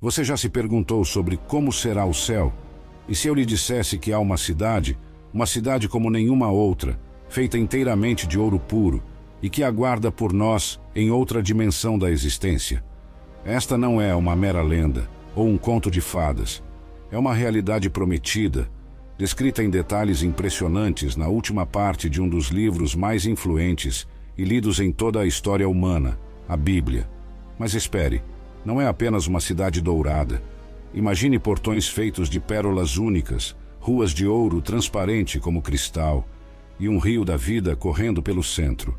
Você já se perguntou sobre como será o céu? E se eu lhe dissesse que há uma cidade, uma cidade como nenhuma outra, feita inteiramente de ouro puro, e que aguarda por nós em outra dimensão da existência? Esta não é uma mera lenda ou um conto de fadas. É uma realidade prometida, descrita em detalhes impressionantes na última parte de um dos livros mais influentes e lidos em toda a história humana, a Bíblia. Mas espere, não é apenas uma cidade dourada. Imagine portões feitos de pérolas únicas, ruas de ouro transparente como cristal e um rio da vida correndo pelo centro.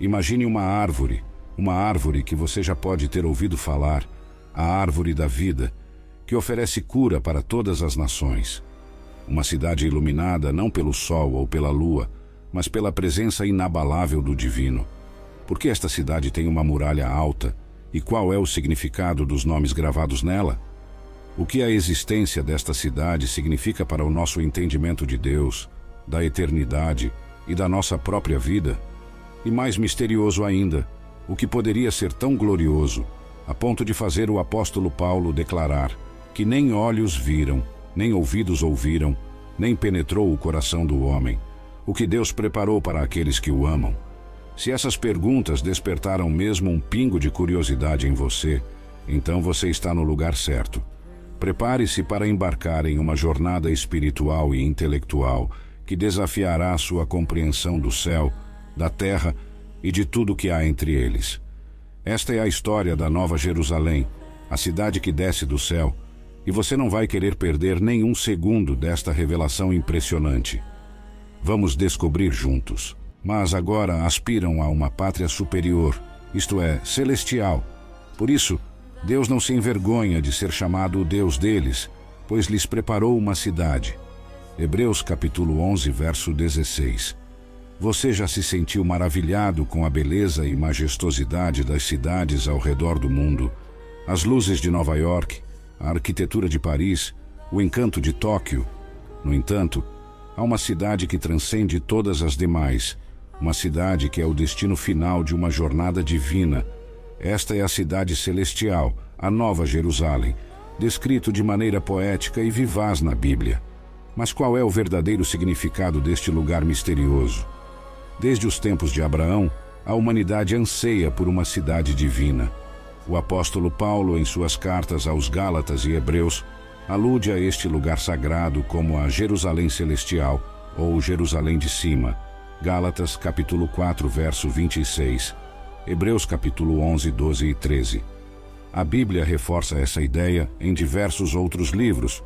Imagine uma árvore, uma árvore que você já pode ter ouvido falar, a árvore da vida, que oferece cura para todas as nações. Uma cidade iluminada não pelo sol ou pela lua, mas pela presença inabalável do divino. Porque esta cidade tem uma muralha alta, e qual é o significado dos nomes gravados nela? O que a existência desta cidade significa para o nosso entendimento de Deus, da eternidade e da nossa própria vida? E mais misterioso ainda, o que poderia ser tão glorioso, a ponto de fazer o apóstolo Paulo declarar que nem olhos viram, nem ouvidos ouviram, nem penetrou o coração do homem, o que Deus preparou para aqueles que o amam. Se essas perguntas despertaram mesmo um pingo de curiosidade em você, então você está no lugar certo. Prepare-se para embarcar em uma jornada espiritual e intelectual que desafiará sua compreensão do céu, da terra e de tudo que há entre eles. Esta é a história da Nova Jerusalém, a cidade que desce do céu, e você não vai querer perder nenhum segundo desta revelação impressionante. Vamos descobrir juntos mas agora aspiram a uma pátria superior, isto é, celestial. Por isso, Deus não se envergonha de ser chamado o Deus deles, pois lhes preparou uma cidade. Hebreus capítulo 11, verso 16. Você já se sentiu maravilhado com a beleza e majestosidade das cidades ao redor do mundo, as luzes de Nova York, a arquitetura de Paris, o encanto de Tóquio. No entanto, há uma cidade que transcende todas as demais, uma cidade que é o destino final de uma jornada divina. Esta é a cidade celestial, a Nova Jerusalém, descrito de maneira poética e vivaz na Bíblia. Mas qual é o verdadeiro significado deste lugar misterioso? Desde os tempos de Abraão, a humanidade anseia por uma cidade divina. O apóstolo Paulo, em suas cartas aos Gálatas e Hebreus, alude a este lugar sagrado como a Jerusalém Celestial ou Jerusalém de Cima, Gálatas capítulo 4, verso 26, Hebreus capítulo 11, 12 e 13. A Bíblia reforça essa ideia em diversos outros livros,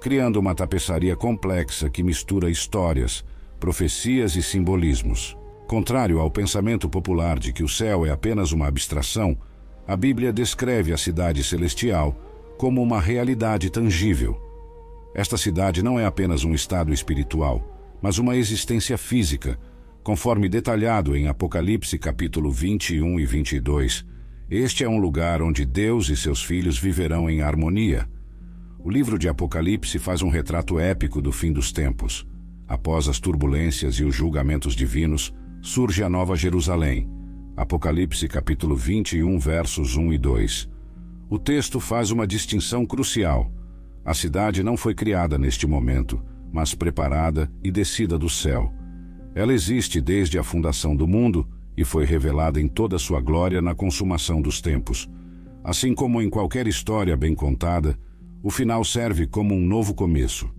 criando uma tapeçaria complexa que mistura histórias, profecias e simbolismos. Contrário ao pensamento popular de que o céu é apenas uma abstração, a Bíblia descreve a cidade celestial como uma realidade tangível. Esta cidade não é apenas um estado espiritual, mas uma existência física Conforme detalhado em Apocalipse capítulo 21 e 22, este é um lugar onde Deus e seus filhos viverão em harmonia. O livro de Apocalipse faz um retrato épico do fim dos tempos. Após as turbulências e os julgamentos divinos, surge a Nova Jerusalém. Apocalipse capítulo 21, versos 1 e 2. O texto faz uma distinção crucial. A cidade não foi criada neste momento, mas preparada e descida do céu. Ela existe desde a fundação do mundo e foi revelada em toda sua glória na consumação dos tempos. Assim como em qualquer história bem contada, o final serve como um novo começo.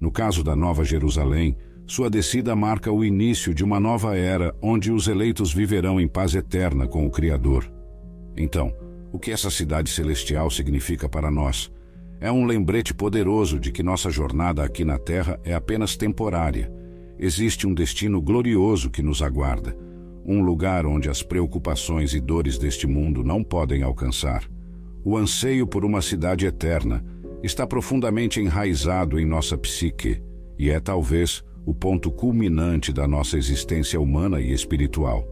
No caso da Nova Jerusalém, sua descida marca o início de uma nova era onde os eleitos viverão em paz eterna com o Criador. Então, o que essa cidade celestial significa para nós? É um lembrete poderoso de que nossa jornada aqui na Terra é apenas temporária existe um destino glorioso que nos aguarda, um lugar onde as preocupações e dores deste mundo não podem alcançar. O anseio por uma cidade eterna está profundamente enraizado em nossa psique e é talvez o ponto culminante da nossa existência humana e espiritual.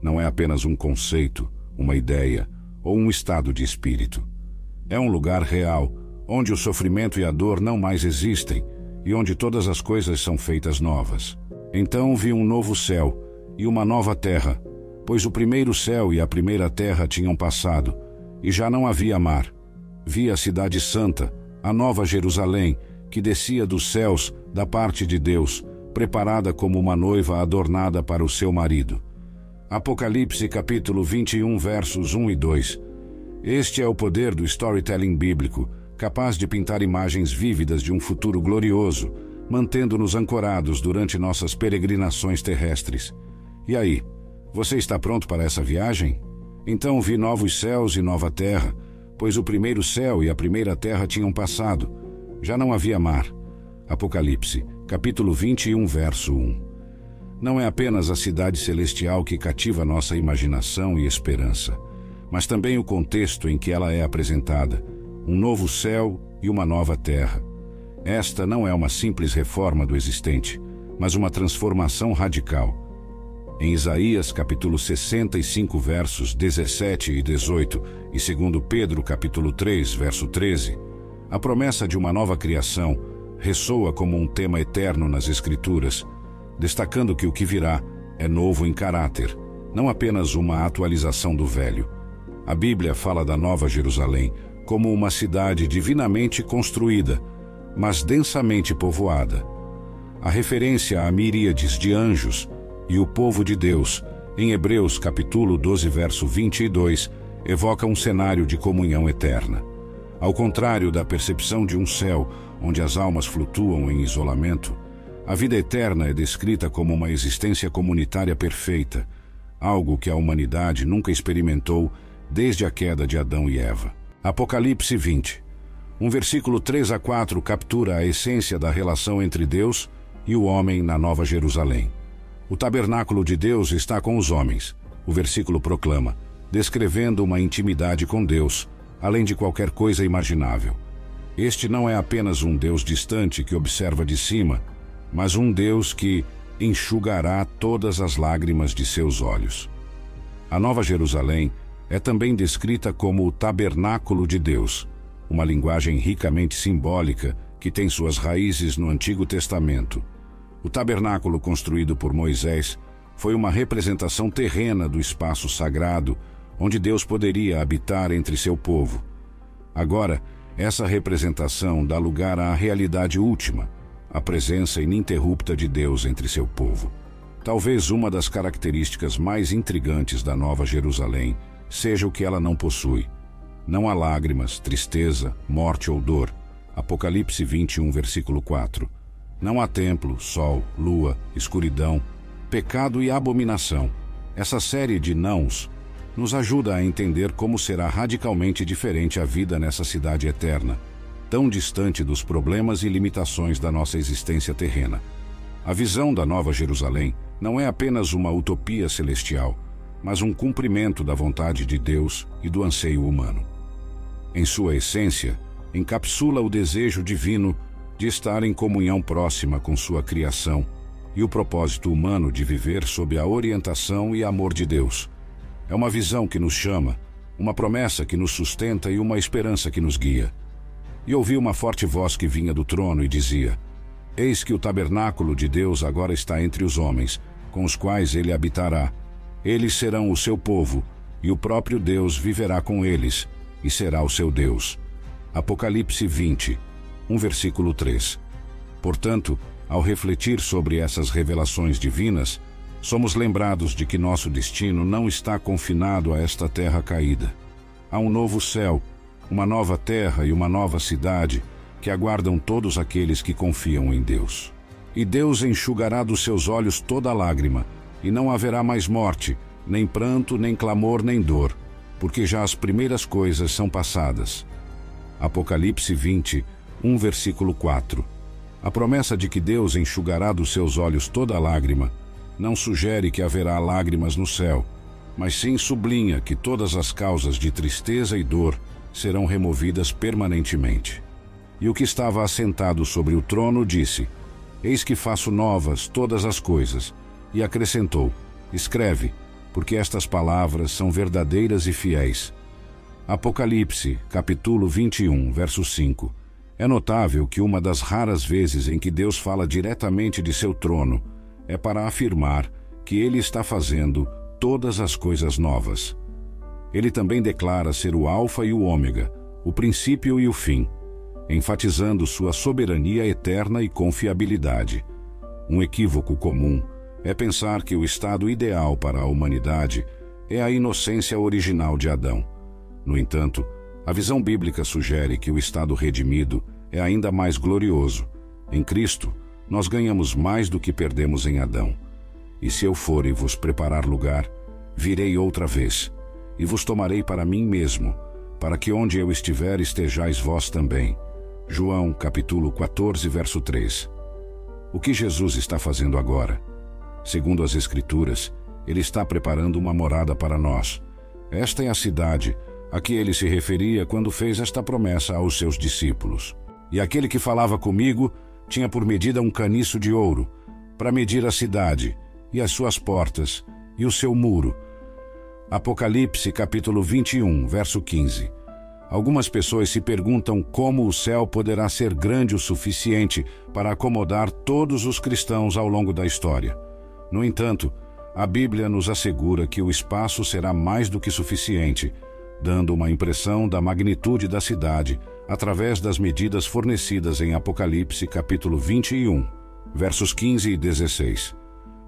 Não é apenas um conceito, uma ideia ou um estado de espírito. É um lugar real, onde o sofrimento e a dor não mais existem e onde todas as coisas são feitas novas. Então vi um novo céu e uma nova terra, pois o primeiro céu e a primeira terra tinham passado, e já não havia mar. vi a cidade santa, a nova Jerusalém, que descia dos céus da parte de Deus, preparada como uma noiva adornada para o seu marido. Apocalipse capítulo 21, versos 1 e 2. Este é o poder do storytelling bíblico, capaz de pintar imagens vívidas de um futuro glorioso, mantendo-nos ancorados durante nossas peregrinações terrestres. E aí, você está pronto para essa viagem? Então vi novos céus e nova terra, pois o primeiro céu e a primeira terra tinham passado. Já não havia mar. Apocalipse, capítulo 21, verso 1. Não é apenas a cidade celestial que cativa nossa imaginação e esperança, mas também o contexto em que ela é apresentada: um novo céu e uma nova terra. Esta não é uma simples reforma do existente, mas uma transformação radical. Em Isaías capítulo 65, versos 17 e 18, e segundo Pedro capítulo 3, verso 13, a promessa de uma nova criação ressoa como um tema eterno nas Escrituras, destacando que o que virá é novo em caráter, não apenas uma atualização do velho. A Bíblia fala da Nova Jerusalém como uma cidade divinamente construída, mas densamente povoada. A referência a miríades de anjos e o povo de Deus, em Hebreus capítulo 12, verso 22, evoca um cenário de comunhão eterna. Ao contrário da percepção de um céu onde as almas flutuam em isolamento, a vida eterna é descrita como uma existência comunitária perfeita, algo que a humanidade nunca experimentou desde a queda de Adão e Eva. Apocalipse 20. Um versículo 3 a 4 captura a essência da relação entre Deus e o homem na Nova Jerusalém. O tabernáculo de Deus está com os homens, o versículo proclama, descrevendo uma intimidade com Deus, além de qualquer coisa imaginável. Este não é apenas um Deus distante que observa de cima, mas um Deus que enxugará todas as lágrimas de seus olhos. A Nova Jerusalém é também descrita como o tabernáculo de Deus, uma linguagem ricamente simbólica que tem suas raízes no Antigo Testamento. O tabernáculo construído por Moisés foi uma representação terrena do espaço sagrado onde Deus poderia habitar entre seu povo. Agora, essa representação dá lugar à realidade última, a presença ininterrupta de Deus entre seu povo. Talvez uma das características mais intrigantes da Nova Jerusalém seja o que ela não possui. Não há lágrimas, tristeza, morte ou dor. Apocalipse 21, versículo 4. Não há templo, sol, lua, escuridão, pecado e abominação. Essa série de nãos nos ajuda a entender como será radicalmente diferente a vida nessa cidade eterna, tão distante dos problemas e limitações da nossa existência terrena. A visão da Nova Jerusalém não é apenas uma utopia celestial, mas um cumprimento da vontade de Deus e do anseio humano. Em sua essência, encapsula o desejo divino de estar em comunhão próxima com sua criação e o propósito humano de viver sob a orientação e amor de Deus é uma visão que nos chama, uma promessa que nos sustenta e uma esperança que nos guia. E ouvi uma forte voz que vinha do trono e dizia: Eis que o tabernáculo de Deus agora está entre os homens, com os quais ele habitará. Eles serão o seu povo, e o próprio Deus viverá com eles, e será o seu Deus. Apocalipse 20, um versículo 3. Portanto, ao refletir sobre essas revelações divinas, somos lembrados de que nosso destino não está confinado a esta terra caída. Há um novo céu, uma nova terra e uma nova cidade que aguardam todos aqueles que confiam em Deus. E Deus enxugará dos seus olhos toda lágrima, e não haverá mais morte, nem pranto, nem clamor, nem dor, porque já as primeiras coisas são passadas. Apocalipse 20, 1 versículo 4. A promessa de que Deus enxugará dos seus olhos toda lágrima não sugere que haverá lágrimas no céu, mas sim sublinha que todas as causas de tristeza e dor serão removidas permanentemente. E o que estava assentado sobre o trono disse: Eis que faço novas todas as coisas. E acrescentou: Escreve, porque estas palavras são verdadeiras e fiéis. Apocalipse, capítulo 21, verso 5. É notável que uma das raras vezes em que Deus fala diretamente de seu trono é para afirmar que ele está fazendo todas as coisas novas. Ele também declara ser o Alfa e o Ômega, o princípio e o fim, enfatizando sua soberania eterna e confiabilidade. Um equívoco comum é pensar que o estado ideal para a humanidade é a inocência original de Adão. No entanto, a visão bíblica sugere que o estado redimido é ainda mais glorioso. Em Cristo, nós ganhamos mais do que perdemos em Adão. E se eu for e vos preparar lugar, virei outra vez, e vos tomarei para mim mesmo, para que onde eu estiver estejais vós também. João capítulo 14, verso 3. O que Jesus está fazendo agora? Segundo as Escrituras, ele está preparando uma morada para nós. Esta é a cidade a que ele se referia quando fez esta promessa aos seus discípulos. E aquele que falava comigo tinha por medida um caniço de ouro, para medir a cidade, e as suas portas, e o seu muro. Apocalipse capítulo 21, verso 15. Algumas pessoas se perguntam como o céu poderá ser grande o suficiente para acomodar todos os cristãos ao longo da história. No entanto, a Bíblia nos assegura que o espaço será mais do que suficiente, dando uma impressão da magnitude da cidade através das medidas fornecidas em Apocalipse capítulo 21, versos 15 e 16.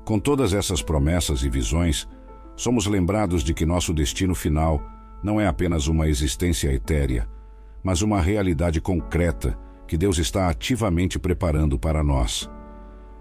Com todas essas promessas e visões, somos lembrados de que nosso destino final não é apenas uma existência etérea, mas uma realidade concreta que Deus está ativamente preparando para nós.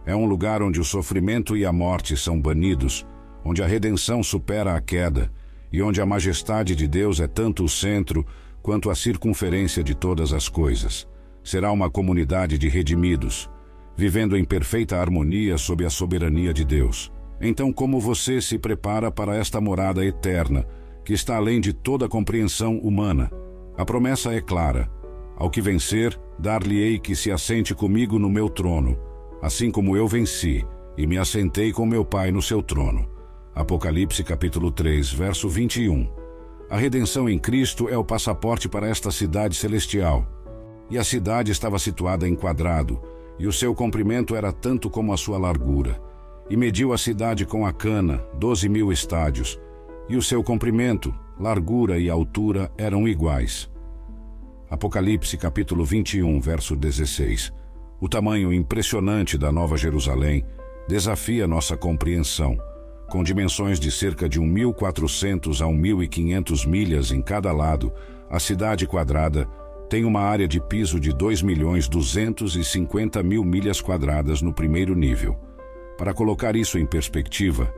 É um lugar onde o sofrimento e a morte são banidos, onde a redenção supera a queda e onde a majestade de Deus é tanto o centro quanto a circunferência de todas as coisas. Será uma comunidade de redimidos, vivendo em perfeita harmonia sob a soberania de Deus. Então, como você se prepara para esta morada eterna, que está além de toda compreensão humana? A promessa é clara: ao que vencer, dar-lhe-ei que se assente comigo no meu trono, assim como eu venci e me assentei com meu Pai no seu trono. Apocalipse capítulo 3, verso 21. A redenção em Cristo é o passaporte para esta cidade celestial. E a cidade estava situada em quadrado, e o seu comprimento era tanto como a sua largura. E mediu a cidade com a cana, doze mil estádios, e o seu comprimento, largura e altura eram iguais. Apocalipse capítulo 21, verso 16. O tamanho impressionante da Nova Jerusalém desafia nossa compreensão com dimensões de cerca de 1.400 a 1.500 milhas em cada lado, a cidade quadrada tem uma área de piso de 2 milhões 250 mil milhas quadradas no primeiro nível. Para colocar isso em perspectiva,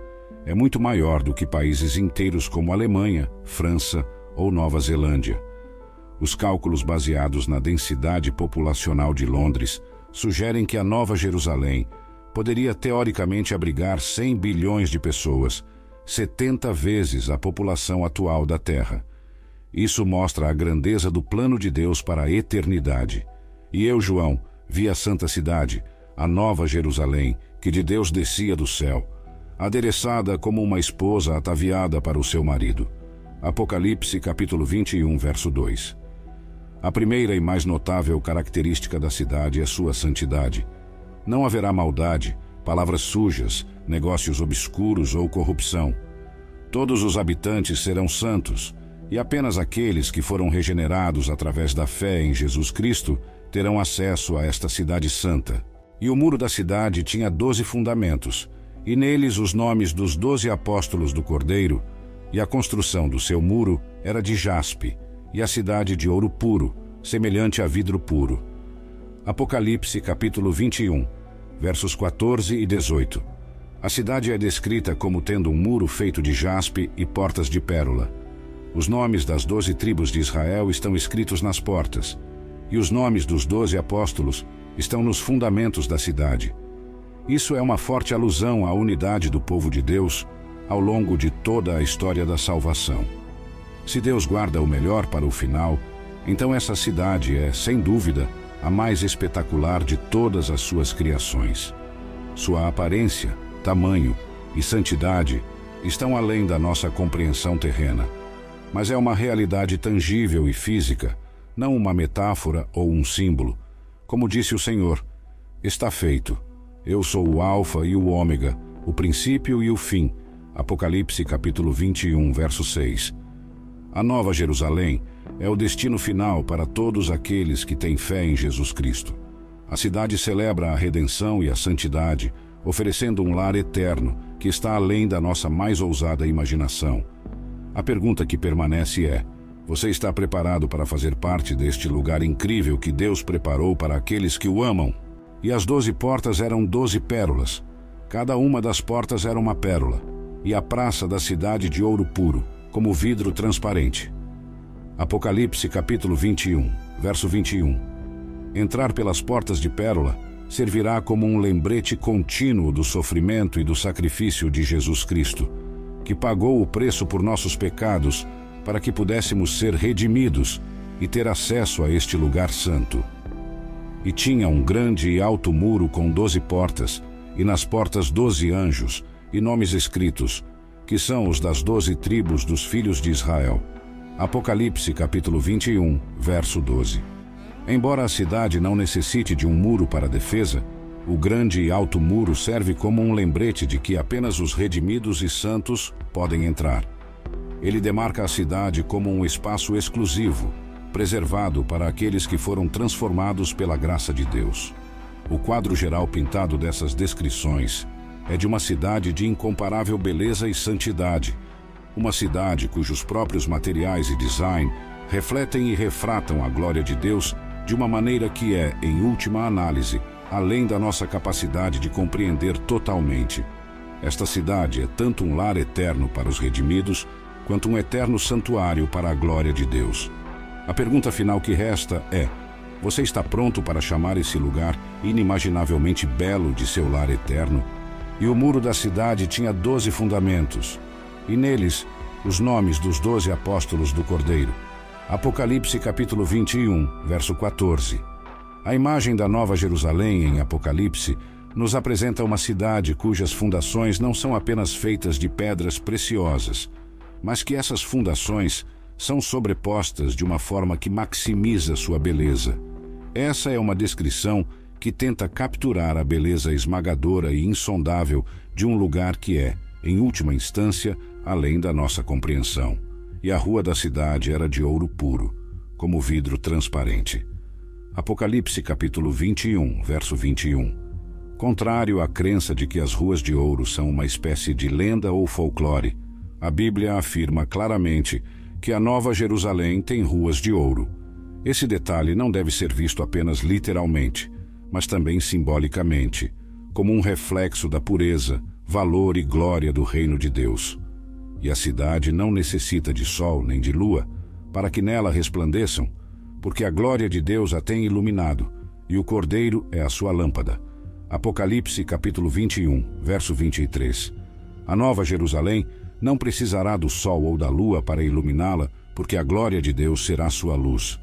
é muito maior do que países inteiros como Alemanha, França ou Nova Zelândia. Os cálculos baseados na densidade populacional de Londres sugerem que a Nova Jerusalém poderia teoricamente abrigar 100 bilhões de pessoas, 70 vezes a população atual da Terra. Isso mostra a grandeza do plano de Deus para a eternidade. E eu, João, vi a santa cidade, a nova Jerusalém, que de Deus descia do céu, adereçada como uma esposa ataviada para o seu marido. Apocalipse capítulo 21, verso 2. A primeira e mais notável característica da cidade é sua santidade. Não haverá maldade, palavras sujas, negócios obscuros ou corrupção. Todos os habitantes serão santos, e apenas aqueles que foram regenerados através da fé em Jesus Cristo terão acesso a esta cidade santa. E o muro da cidade tinha doze fundamentos, e neles os nomes dos doze apóstolos do Cordeiro, e a construção do seu muro era de jaspe, e a cidade de ouro puro, semelhante a vidro puro. Apocalipse capítulo 21, versos 14 e 18. A cidade é descrita como tendo um muro feito de jaspe e portas de pérola. Os nomes das doze tribos de Israel estão escritos nas portas, e os nomes dos doze apóstolos estão nos fundamentos da cidade. Isso é uma forte alusão à unidade do povo de Deus ao longo de toda a história da salvação. Se Deus guarda o melhor para o final, então essa cidade é, sem dúvida, a mais espetacular de todas as suas criações. Sua aparência, tamanho e santidade estão além da nossa compreensão terrena, mas é uma realidade tangível e física, não uma metáfora ou um símbolo. Como disse o Senhor, está feito. Eu sou o Alfa e o Ômega, o princípio e o fim. Apocalipse capítulo 21, verso 6. A Nova Jerusalém é o destino final para todos aqueles que têm fé em Jesus Cristo. A cidade celebra a redenção e a santidade, oferecendo um lar eterno que está além da nossa mais ousada imaginação. A pergunta que permanece é: você está preparado para fazer parte deste lugar incrível que Deus preparou para aqueles que o amam? E as doze portas eram doze pérolas. Cada uma das portas era uma pérola, e a praça da cidade de ouro puro, como vidro transparente. Apocalipse capítulo 21, verso 21. Entrar pelas portas de pérola servirá como um lembrete contínuo do sofrimento e do sacrifício de Jesus Cristo, que pagou o preço por nossos pecados para que pudéssemos ser redimidos e ter acesso a este lugar santo. E tinha um grande e alto muro com doze portas, e nas portas doze anjos, e nomes escritos, que são os das doze tribos dos filhos de Israel. Apocalipse capítulo 21, verso 12. Embora a cidade não necessite de um muro para defesa, o grande e alto muro serve como um lembrete de que apenas os redimidos e santos podem entrar. Ele demarca a cidade como um espaço exclusivo, preservado para aqueles que foram transformados pela graça de Deus. O quadro geral pintado dessas descrições é de uma cidade de incomparável beleza e santidade, uma cidade cujos próprios materiais e design refletem e refratam a glória de Deus de uma maneira que é, em última análise, além da nossa capacidade de compreender totalmente. Esta cidade é tanto um lar eterno para os redimidos, quanto um eterno santuário para a glória de Deus. A pergunta final que resta é: você está pronto para chamar esse lugar inimaginavelmente belo de seu lar eterno? E o muro da cidade tinha doze fundamentos, e neles os nomes dos doze apóstolos do Cordeiro. Apocalipse capítulo 21, verso 14. A imagem da Nova Jerusalém em Apocalipse nos apresenta uma cidade cujas fundações não são apenas feitas de pedras preciosas, mas que essas fundações são sobrepostas de uma forma que maximiza sua beleza. Essa é uma descrição que tenta capturar a beleza esmagadora e insondável de um lugar que é, em última instância, além da nossa compreensão. E a rua da cidade era de ouro puro, como vidro transparente. Apocalipse capítulo 21, verso 21. Contrário à crença de que as ruas de ouro são uma espécie de lenda ou folclore, a Bíblia afirma claramente que a Nova Jerusalém tem ruas de ouro. Esse detalhe não deve ser visto apenas literalmente, mas também simbolicamente, como um reflexo da pureza, valor e glória do reino de Deus. E a cidade não necessita de sol nem de lua para que nela resplandeçam, porque a glória de Deus a tem iluminado, e o Cordeiro é a sua lâmpada. Apocalipse capítulo 21, verso 23. A Nova Jerusalém não precisará do sol ou da lua para iluminá-la, porque a glória de Deus será sua luz.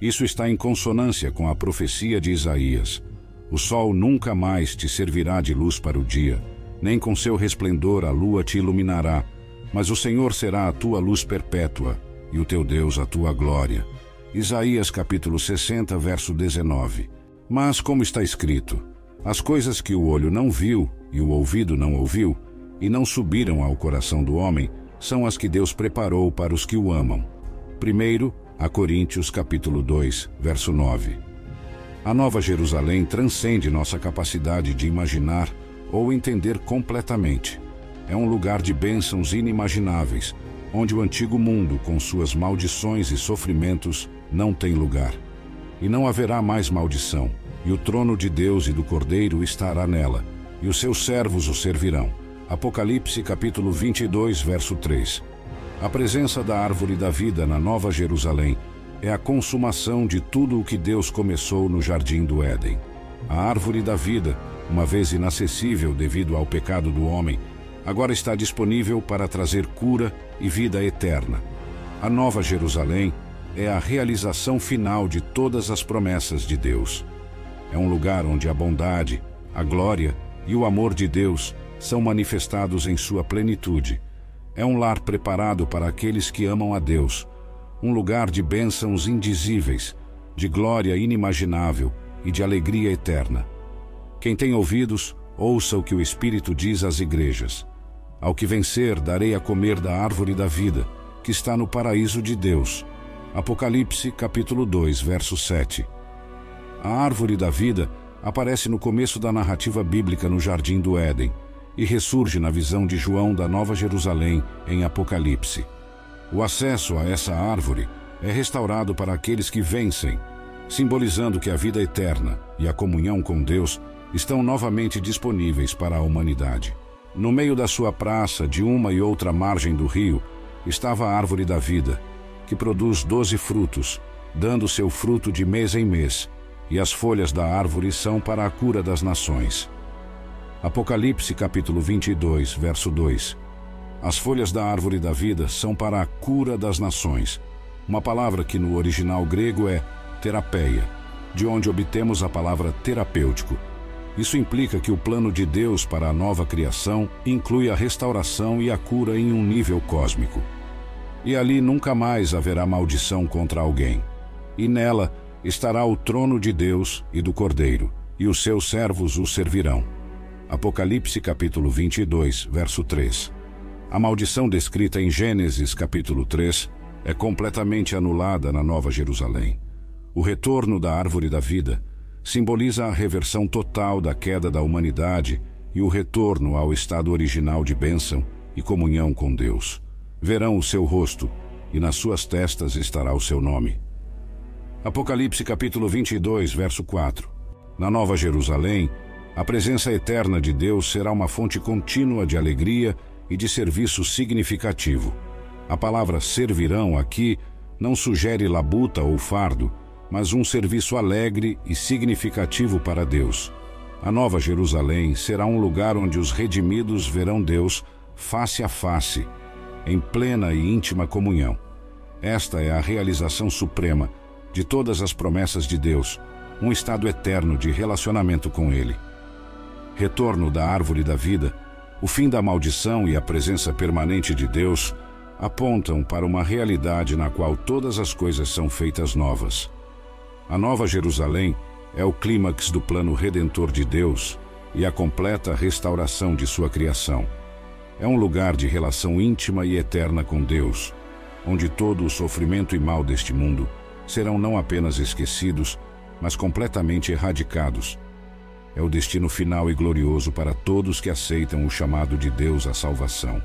Isso está em consonância com a profecia de Isaías. O sol nunca mais te servirá de luz para o dia, nem com seu resplendor a lua te iluminará, mas o Senhor será a tua luz perpétua, e o teu Deus a tua glória. Isaías capítulo 60, verso 19. Mas como está escrito, as coisas que o olho não viu e o ouvido não ouviu, e não subiram ao coração do homem são as que Deus preparou para os que o amam. Primeiro, a Coríntios capítulo 2, verso 9. A Nova Jerusalém transcende nossa capacidade de imaginar ou entender completamente. É um lugar de bênçãos inimagináveis, onde o antigo mundo, com suas maldições e sofrimentos, não tem lugar. E não haverá mais maldição, e o trono de Deus e do Cordeiro estará nela, e os seus servos o servirão Apocalipse capítulo 22, verso 3. A presença da árvore da vida na Nova Jerusalém é a consumação de tudo o que Deus começou no jardim do Éden. A árvore da vida, uma vez inacessível devido ao pecado do homem, agora está disponível para trazer cura e vida eterna. A Nova Jerusalém é a realização final de todas as promessas de Deus. É um lugar onde a bondade, a glória e o amor de Deus são manifestados em sua plenitude. É um lar preparado para aqueles que amam a Deus, um lugar de bênçãos indizíveis, de glória inimaginável e de alegria eterna. Quem tem ouvidos, ouça o que o Espírito diz às igrejas. Ao que vencer, darei a comer da árvore da vida, que está no paraíso de Deus. Apocalipse capítulo 2, verso 7. A árvore da vida aparece no começo da narrativa bíblica no jardim do Éden e ressurge na visão de João da Nova Jerusalém em Apocalipse. O acesso a essa árvore é restaurado para aqueles que vencem, simbolizando que a vida eterna e a comunhão com Deus estão novamente disponíveis para a humanidade. No meio da sua praça, de uma e outra margem do rio, estava a árvore da vida, que produz doze frutos, dando seu fruto de mês em mês, e as folhas da árvore são para a cura das nações. Apocalipse capítulo 22, verso 2. As folhas da árvore da vida são para a cura das nações, uma palavra que no original grego é terapeia, de onde obtemos a palavra terapêutico. Isso implica que o plano de Deus para a nova criação inclui a restauração e a cura em um nível cósmico e ali nunca mais haverá maldição contra alguém. E nela estará o trono de Deus e do Cordeiro, e os seus servos o servirão. Apocalipse capítulo 22, verso 3. A maldição descrita em Gênesis capítulo 3 é completamente anulada na Nova Jerusalém. O retorno da árvore da vida simboliza a reversão total da queda da humanidade e o retorno ao estado original de bênção e comunhão com Deus verão o seu rosto, e nas suas testas estará o seu nome. Apocalipse capítulo 22, verso 4. Na Nova Jerusalém, a presença eterna de Deus será uma fonte contínua de alegria e de serviço significativo. A palavra servirão aqui não sugere labuta ou fardo, mas um serviço alegre e significativo para Deus. A Nova Jerusalém será um lugar onde os redimidos verão Deus face a face em plena e íntima comunhão. Esta é a realização suprema de todas as promessas de Deus, um estado eterno de relacionamento com Ele. Retorno da árvore da vida, o fim da maldição e a presença permanente de Deus apontam para uma realidade na qual todas as coisas são feitas novas. A Nova Jerusalém é o clímax do plano redentor de Deus e a completa restauração de sua criação. É um lugar de relação íntima e eterna com Deus, onde todo o sofrimento e mal deste mundo serão não apenas esquecidos, mas completamente erradicados. É o destino final e glorioso para todos que aceitam o chamado de Deus à salvação.